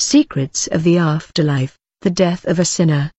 Secrets of the Afterlife, The Death of a Sinner.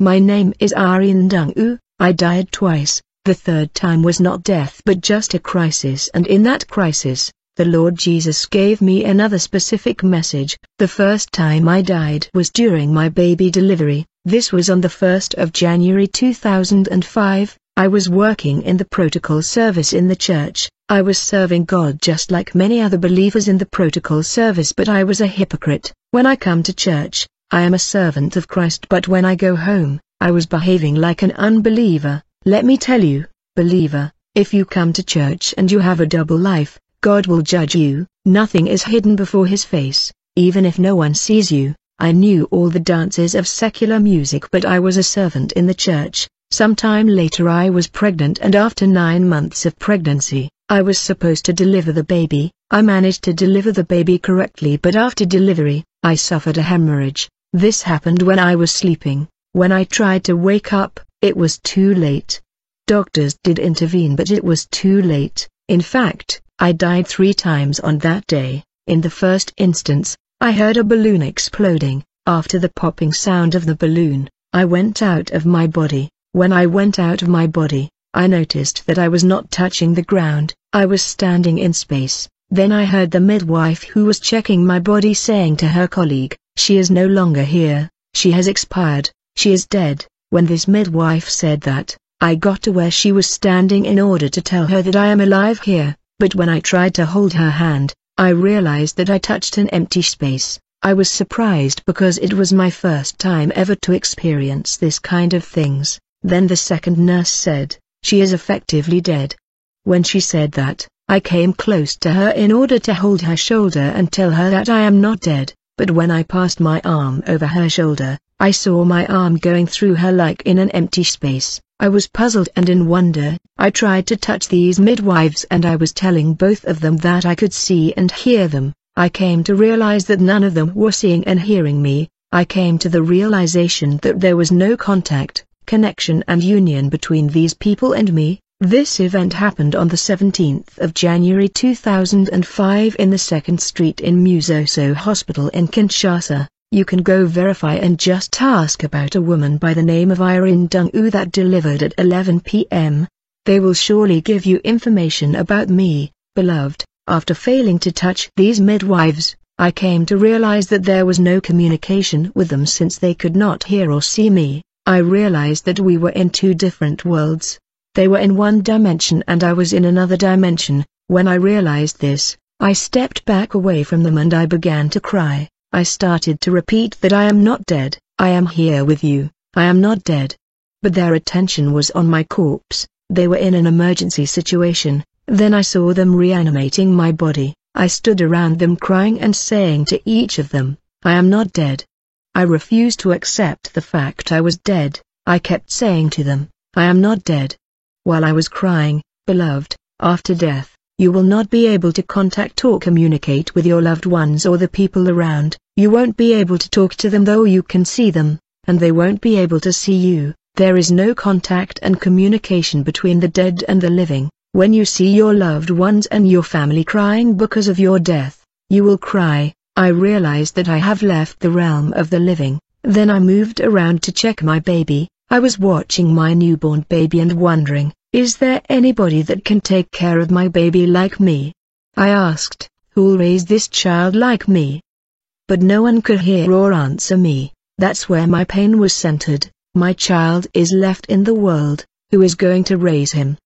My name is Irene Dungu, I died twice, the third time was not death but just a crisis and in that crisis, the Lord Jesus gave me another specific message. The first time I died was during my baby delivery, this was on the 1st of January 2005, I was working in the protocol service in the church, I was serving God just like many other believers in the protocol service but I was a hypocrite. When I come to church, I am a servant of Christ but when I go home, I was behaving like an unbeliever. Let me tell you, believer, if you come to church and you have a double life, God will judge you. Nothing is hidden before his face, even if no one sees you. I knew all the dances of secular music but I was a servant in the church. Sometime later I was pregnant and after nine months of pregnancy, I was supposed to deliver the baby. I managed to deliver the baby correctly but after delivery, I suffered a hemorrhage. This happened when I was sleeping. When I tried to wake up, it was too late. Doctors did intervene but it was too late. In fact, I died three times on that day. In the first instance, I heard a balloon exploding. After the popping sound of the balloon, I went out of my body. When I went out of my body, I noticed that I was not touching the ground, I was standing in space. Then I heard the midwife who was checking my body saying to her colleague, she is no longer here, she has expired, she is dead. When this midwife said that, I got to where she was standing in order to tell her that I am alive here, but when I tried to hold her hand, I realized that I touched an empty space. I was surprised because it was my first time ever to experience this kind of things. Then the second nurse said, she is effectively dead. When she said that, I came close to her in order to hold her shoulder and tell her that I am not dead, but when I passed my arm over her shoulder, I saw my arm going through her like in an empty space. I was puzzled and in wonder, I tried to touch these midwives and I was telling both of them that I could see and hear them. I came to realize that none of them were seeing and hearing me, I came to the realization that there was no contact, connection and union between these people and me. This event happened on the 17th of January 2005 in the 2nd Street in Musoso Hospital in Kinshasa. You can go verify and just ask about a woman by the name of Irene Dungu that delivered at 11 p.m. They will surely give you information about me, beloved. After failing to touch these midwives, I came to realize that there was no communication with them since they could not hear or see me. I realized that we were in two different worlds. They were in one dimension and I was in another dimension. When I realized this, I stepped back away from them and I began to cry. I started to repeat that I am not dead, I am here with you, I am not dead. But their attention was on my corpse, they were in an emergency situation, then I saw them reanimating my body, I stood around them crying and saying to each of them, I am not dead, I refused to accept the fact I was dead, I kept saying to them, I am not dead. While I was crying, beloved, after death, you will not be able to contact or communicate with your loved ones or the people around, you won't be able to talk to them though you can see them, and they won't be able to see you, there is no contact and communication between the dead and the living. When you see your loved ones and your family crying because of your death, you will cry, I realized that I have left the realm of the living, then I moved around to check my baby, I was watching my newborn baby and wondering, is there anybody that can take care of my baby like me? I asked, who'll raise this child like me? But no one could hear or answer me, that's where my pain was centered, my child is left in the world, who is going to raise him?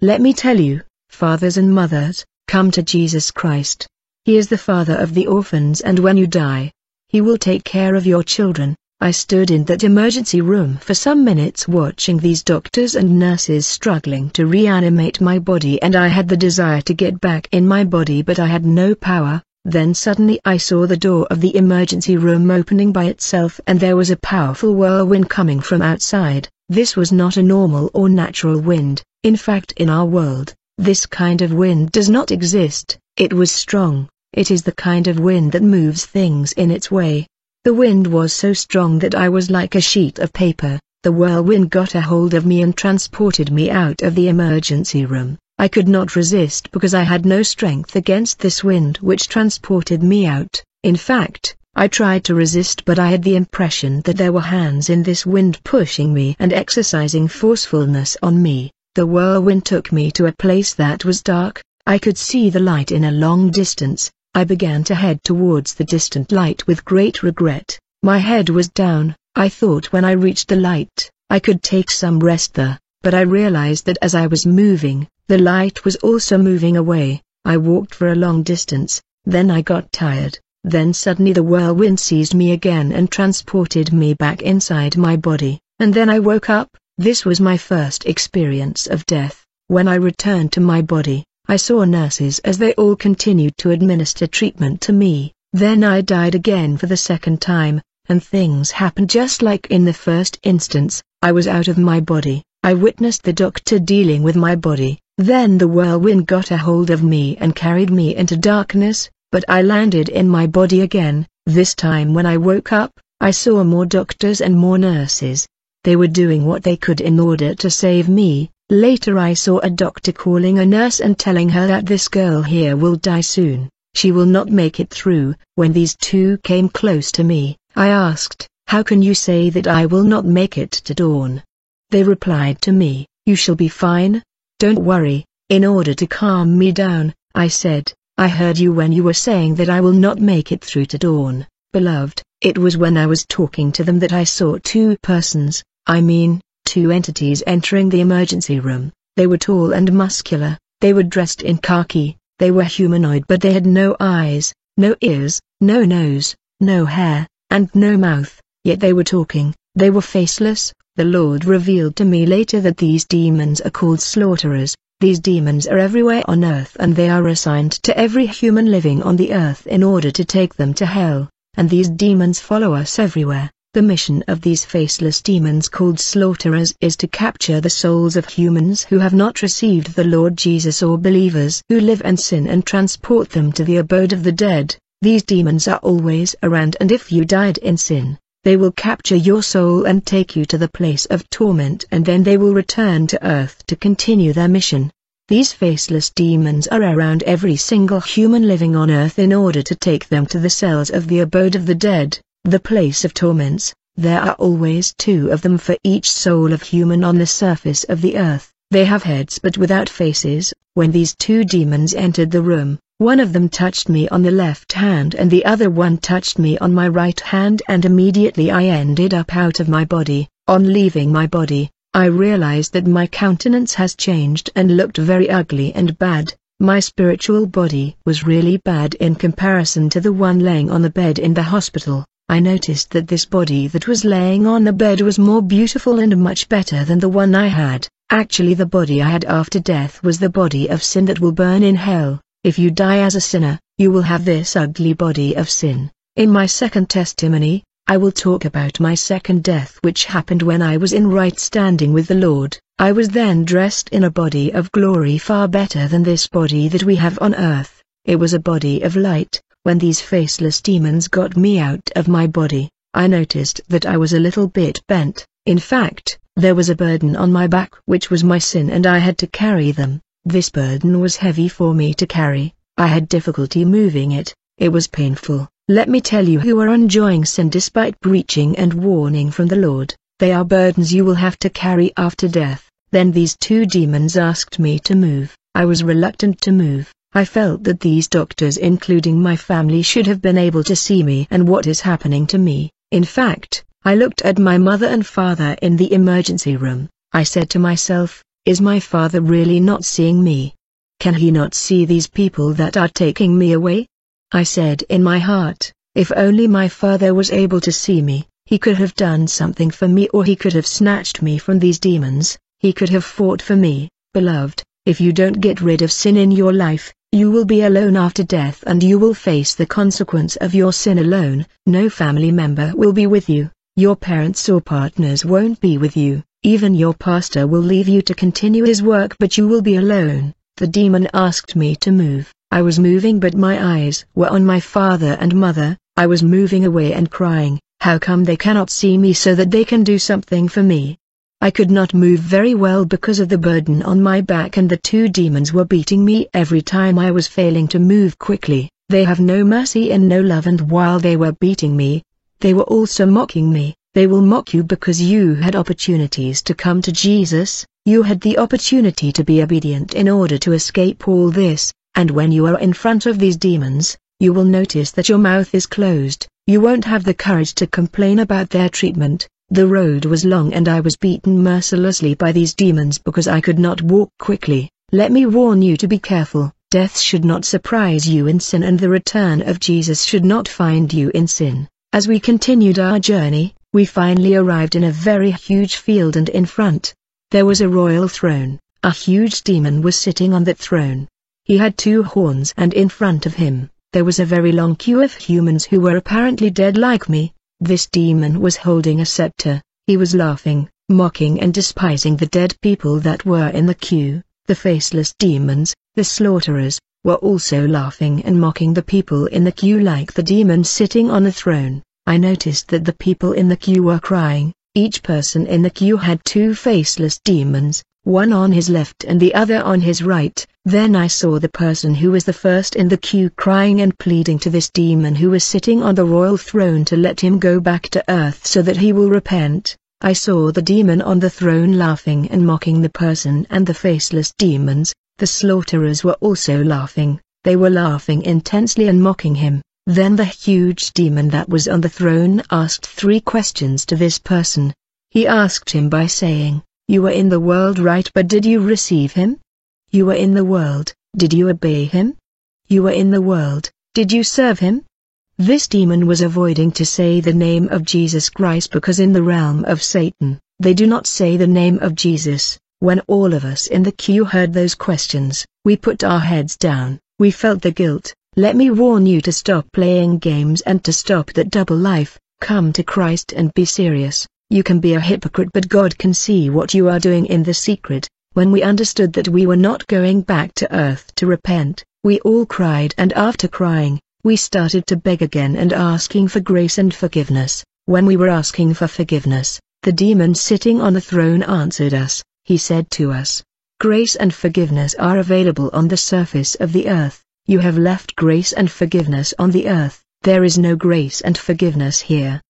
Let me tell you, fathers and mothers, come to Jesus Christ. He is the father of the orphans and when you die, he will take care of your children. I stood in that emergency room for some minutes watching these doctors and nurses struggling to reanimate my body and I had the desire to get back in my body but I had no power. Then suddenly I saw the door of the emergency room opening by itself and there was a powerful whirlwind coming from outside. This was not a normal or natural wind, in fact in our world, this kind of wind does not exist. It was strong, it is the kind of wind that moves things in its way. The wind was so strong that I was like a sheet of paper, the whirlwind got a hold of me and transported me out of the emergency room. I could not resist because I had no strength against this wind which transported me out. In fact, I tried to resist but I had the impression that there were hands in this wind pushing me and exercising forcefulness on me. The whirlwind took me to a place that was dark, I could see the light in a long distance, I began to head towards the distant light with great regret, my head was down, I thought when I reached the light, I could take some rest there, but I realized that as I was moving, the light was also moving away, I walked for a long distance, then I got tired, then suddenly the whirlwind seized me again and transported me back inside my body, and then I woke up, this was my first experience of death, when I returned to my body, I saw nurses as they all continued to administer treatment to me, then I died again for the second time, and things happened just like in the first instance, I was out of my body, I witnessed the doctor dealing with my body, then the whirlwind got a hold of me and carried me into darkness, but I landed in my body again, this time when I woke up, I saw more doctors and more nurses. They were doing what they could in order to save me, later I saw a doctor calling a nurse and telling her that this girl here will die soon, she will not make it through. When these two came close to me, I asked, how can you say that I will not make it to dawn? They replied to me, you shall be fine, don't worry, in order to calm me down, I said, I heard you when you were saying that I will not make it through to dawn, beloved, it was when I was talking to them that I saw two persons, I mean, two entities entering the emergency room, they were tall and muscular, they were dressed in khaki, they were humanoid but they had no eyes, no ears, no nose, no hair, and no mouth, yet they were talking, they were faceless, the Lord revealed to me later that these demons are called slaughterers, these demons are everywhere on earth and they are assigned to every human living on the earth in order to take them to hell, and these demons follow us everywhere. The mission of these faceless demons called slaughterers is to capture the souls of humans who have not received the Lord Jesus or believers who live and sin and transport them to the abode of the dead. These demons are always around and if you died in sin, they will capture your soul and take you to the place of torment and then they will return to earth to continue their mission. These faceless demons are around every single human living on earth in order to take them to the cells of the abode of the dead, the place of torments. There are always two of them for each soul of human on the surface of the earth. They have heads but without faces. When these two demons entered the room, one of them touched me on the left hand and the other one touched me on my right hand and immediately I ended up out of my body. On leaving my body, I realized that my countenance has changed and looked very ugly and bad. My spiritual body was really bad in comparison to the one laying on the bed in the hospital. I noticed that this body that was laying on the bed was more beautiful and much better than the one I had. Actually the body I had after death was the body of sin that will burn in hell. If you die as a sinner, you will have this ugly body of sin. In my second testimony, I will talk about my second death which happened when I was in right standing with the Lord. I was then dressed in a body of glory far better than this body that we have on earth. It was a body of light. When these faceless demons got me out of my body, I noticed that I was a little bit bent. In fact, there was a burden on my back which was my sin and I had to carry them. This burden was heavy for me to carry, I had difficulty moving it, it was painful. Let me tell you who are enjoying sin despite preaching and warning from the Lord, they are burdens you will have to carry after death. Then these two demons asked me to move, I was reluctant to move. I felt that these doctors including my family should have been able to see me and what is happening to me. In fact, I looked at my mother and father in the emergency room. I said to myself, is my father really not seeing me? Can he not see these people that are taking me away? I said in my heart, if only my father was able to see me, he could have done something for me or he could have snatched me from these demons, he could have fought for me, beloved, if you don't get rid of sin in your life, you will be alone after death and you will face the consequence of your sin alone, no family member will be with you, your parents or partners won't be with you. Even your pastor will leave you to continue his work but you will be alone. The demon asked me to move. I was moving but my eyes were on my father and mother. I was moving away and crying, how come they cannot see me so that they can do something for me? I could not move very well because of the burden on my back and the two demons were beating me every time I was failing to move quickly. They have no mercy and no love and while they were beating me, they were also mocking me. They will mock you because you had opportunities to come to Jesus, you had the opportunity to be obedient in order to escape all this, and when you are in front of these demons, you will notice that your mouth is closed, you won't have the courage to complain about their treatment. The road was long and I was beaten mercilessly by these demons because I could not walk quickly. Let me warn you to be careful. Death should not surprise you in sin and the return of Jesus should not find you in sin. As we continued our journey, we finally arrived in a very huge field and in front, there was a royal throne, a huge demon was sitting on that throne. He had two horns and in front of him, there was a very long queue of humans who were apparently dead like me. This demon was holding a scepter, he was laughing, mocking and despising the dead people that were in the queue. The faceless demons, the slaughterers, were also laughing and mocking the people in the queue like the demon sitting on the throne. I noticed that the people in the queue were crying, each person in the queue had two faceless demons, one on his left and the other on his right. Then I saw the person who was the first in the queue crying and pleading to this demon who was sitting on the royal throne to let him go back to earth so that he will repent. I saw the demon on the throne laughing and mocking the person and the faceless demons, the slaughterers were also laughing, they were laughing intensely and mocking him. Then the huge demon that was on the throne asked three questions to this person. He asked him by saying, You were in the world right but did you receive him? You were in the world, did you obey him? You were in the world, did you serve him? This demon was avoiding to say the name of Jesus Christ because in the realm of Satan, they do not say the name of Jesus. When all of us in the queue heard those questions, we put our heads down, we felt the guilt. Let me warn you to stop playing games and to stop that double life, come to Christ and be serious. You can be a hypocrite but God can see what you are doing in the secret. When we understood that we were not going back to earth to repent, we all cried and after crying, we started to beg again and asking for grace and forgiveness. When we were asking for forgiveness, the demon sitting on the throne answered us. He said to us, Grace and forgiveness are available on the surface of the earth. You have left grace and forgiveness on the earth. There is no grace and forgiveness here.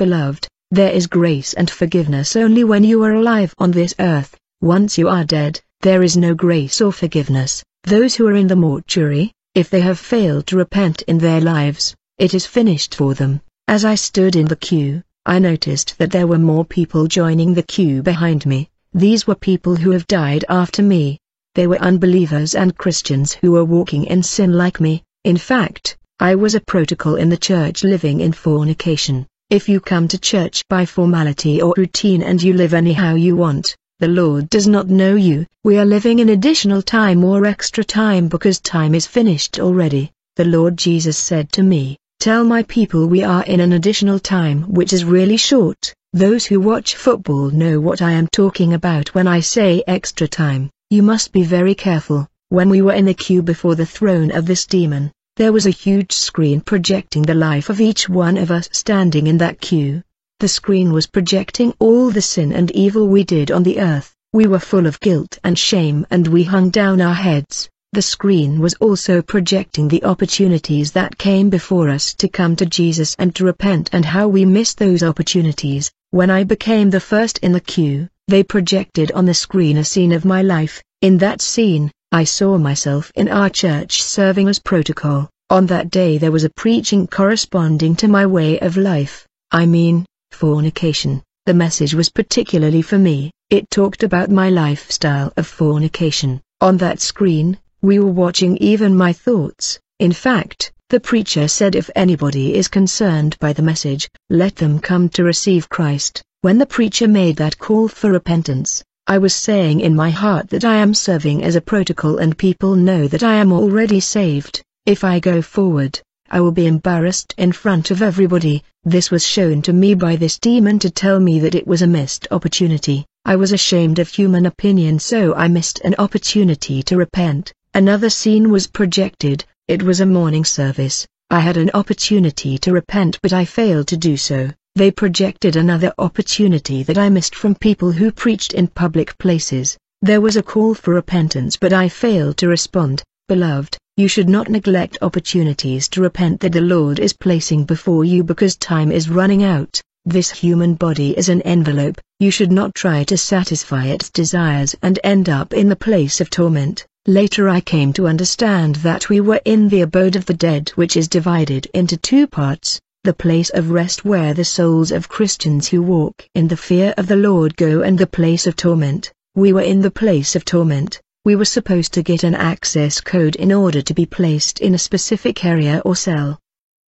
Beloved, there is grace and forgiveness only when you are alive on this earth. Once you are dead, there is no grace or forgiveness. Those who are in the mortuary, if they have failed to repent in their lives, it is finished for them. As I stood in the queue, I noticed that there were more people joining the queue behind me. These were people who have died after me. They were unbelievers and Christians who were walking in sin like me. In fact, I was a protocol in the church living in fornication. If you come to church by formality or routine and you live anyhow you want, the Lord does not know you. We are living in additional time or extra time because time is finished already. The Lord Jesus said to me, Tell my people we are in an additional time which is really short. Those who watch football know what I am talking about when I say extra time. You must be very careful. When we were in the queue before the throne of this demon, there was a huge screen projecting the life of each one of us standing in that queue. The screen was projecting all the sin and evil we did on the earth. We were full of guilt and shame and we hung down our heads. The screen was also projecting the opportunities that came before us to come to Jesus and to repent and how we missed those opportunities. When I became the first in the queue, they projected on the screen a scene of my life. In that scene, I saw myself in our church serving as protocol. On that day there was a preaching corresponding to my way of life. I mean, fornication. The message was particularly for me, it talked about my lifestyle of fornication. On that screen, we were watching even my thoughts. In fact, the preacher said if anybody is concerned by the message, let them come to receive Christ. When the preacher made that call for repentance, I was saying in my heart that I am serving as a protocol and people know that I am already saved. If I go forward, I will be embarrassed in front of everybody. This was shown to me by this demon to tell me that it was a missed opportunity. I was ashamed of human opinion so I missed an opportunity to repent. Another scene was projected, it was a morning service. I had an opportunity to repent but I failed to do so. They projected another opportunity that I missed from people who preached in public places. There was a call for repentance but I failed to respond. Beloved, You should not neglect opportunities to repent that the Lord is placing before you because time is running out. This human body is an envelope, you should not try to satisfy its desires and end up in the place of torment. Later I came to understand that we were in the abode of the dead which is divided into two parts, the place of rest where the souls of Christians who walk in the fear of the Lord go and the place of torment. We were in the place of torment, we were supposed to get an access code in order to be placed in a specific area or cell.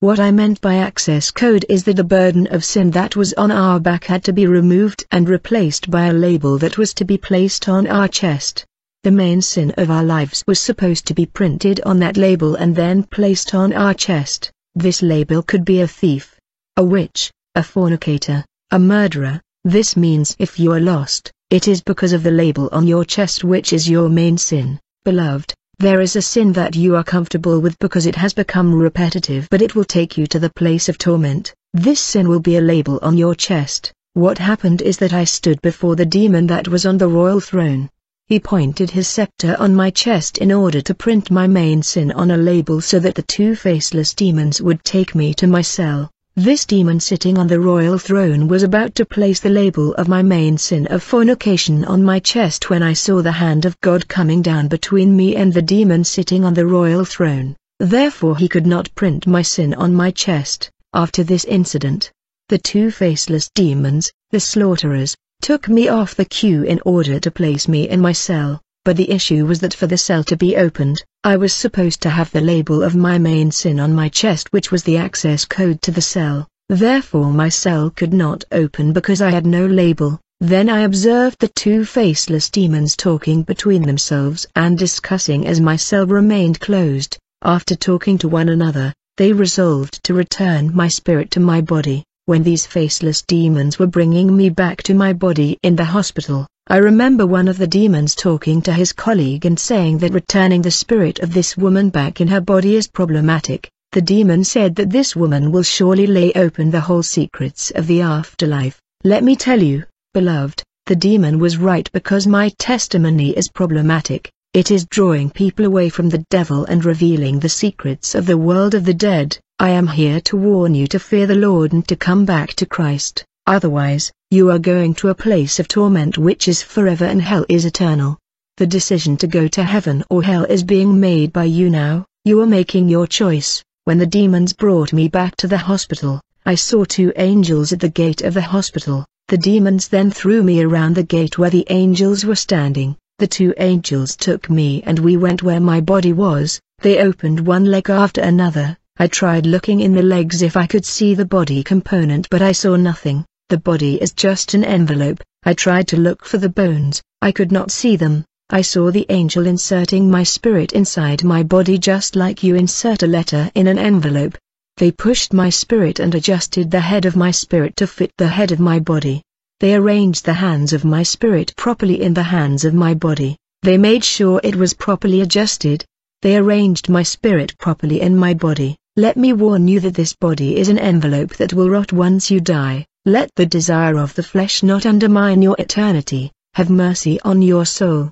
What I meant by access code is that the burden of sin that was on our back had to be removed and replaced by a label that was to be placed on our chest. The main sin of our lives was supposed to be printed on that label and then placed on our chest. This label could be a thief, a witch, a fornicator, a murderer. This means if you are lost, it is because of the label on your chest which is your main sin. Beloved, there is a sin that you are comfortable with because it has become repetitive but it will take you to the place of torment. This sin will be a label on your chest. What happened is that I stood before the demon that was on the royal throne. He pointed his scepter on my chest in order to print my main sin on a label so that the two faceless demons would take me to my cell. This demon sitting on the royal throne was about to place the label of my main sin of fornication on my chest when I saw the hand of God coming down between me and the demon sitting on the royal throne. Therefore he could not print my sin on my chest. After this incident, the two faceless demons, the slaughterers, took me off the queue in order to place me in my cell, but the issue was that for the cell to be opened, I was supposed to have the label of my main sin on my chest which was the access code to the cell, therefore my cell could not open because I had no label. Then I observed the two faceless demons talking between themselves and discussing as my cell remained closed. After talking to one another, they resolved to return my spirit to my body. When these faceless demons were bringing me back to my body in the hospital, I remember one of the demons talking to his colleague and saying that returning the spirit of this woman back in her body is problematic. The demon said that this woman will surely lay open the whole secrets of the afterlife. Let me tell you, beloved, the demon was right because my testimony is problematic. It is drawing people away from the devil and revealing the secrets of the world of the dead. I am here to warn you to fear the Lord and to come back to Christ, otherwise, you are going to a place of torment which is forever and hell is eternal. The decision to go to heaven or hell is being made by you now, you are making your choice. When the demons brought me back to the hospital, I saw two angels at the gate of the hospital. The demons then threw me around the gate where the angels were standing. The two angels took me and we went where my body was. They opened one leg after another, I tried looking in the legs if I could see the body component but I saw nothing, the body is just an envelope. I tried to look for the bones, I could not see them. I saw the angel inserting my spirit inside my body just like you insert a letter in an envelope. They pushed my spirit and adjusted the head of my spirit to fit the head of my body. They arranged the hands of my spirit properly in the hands of my body. They made sure it was properly adjusted. They arranged my spirit properly in my body. Let me warn you that this body is an envelope that will rot once you die. Let the desire of the flesh not undermine your eternity. Have mercy on your soul.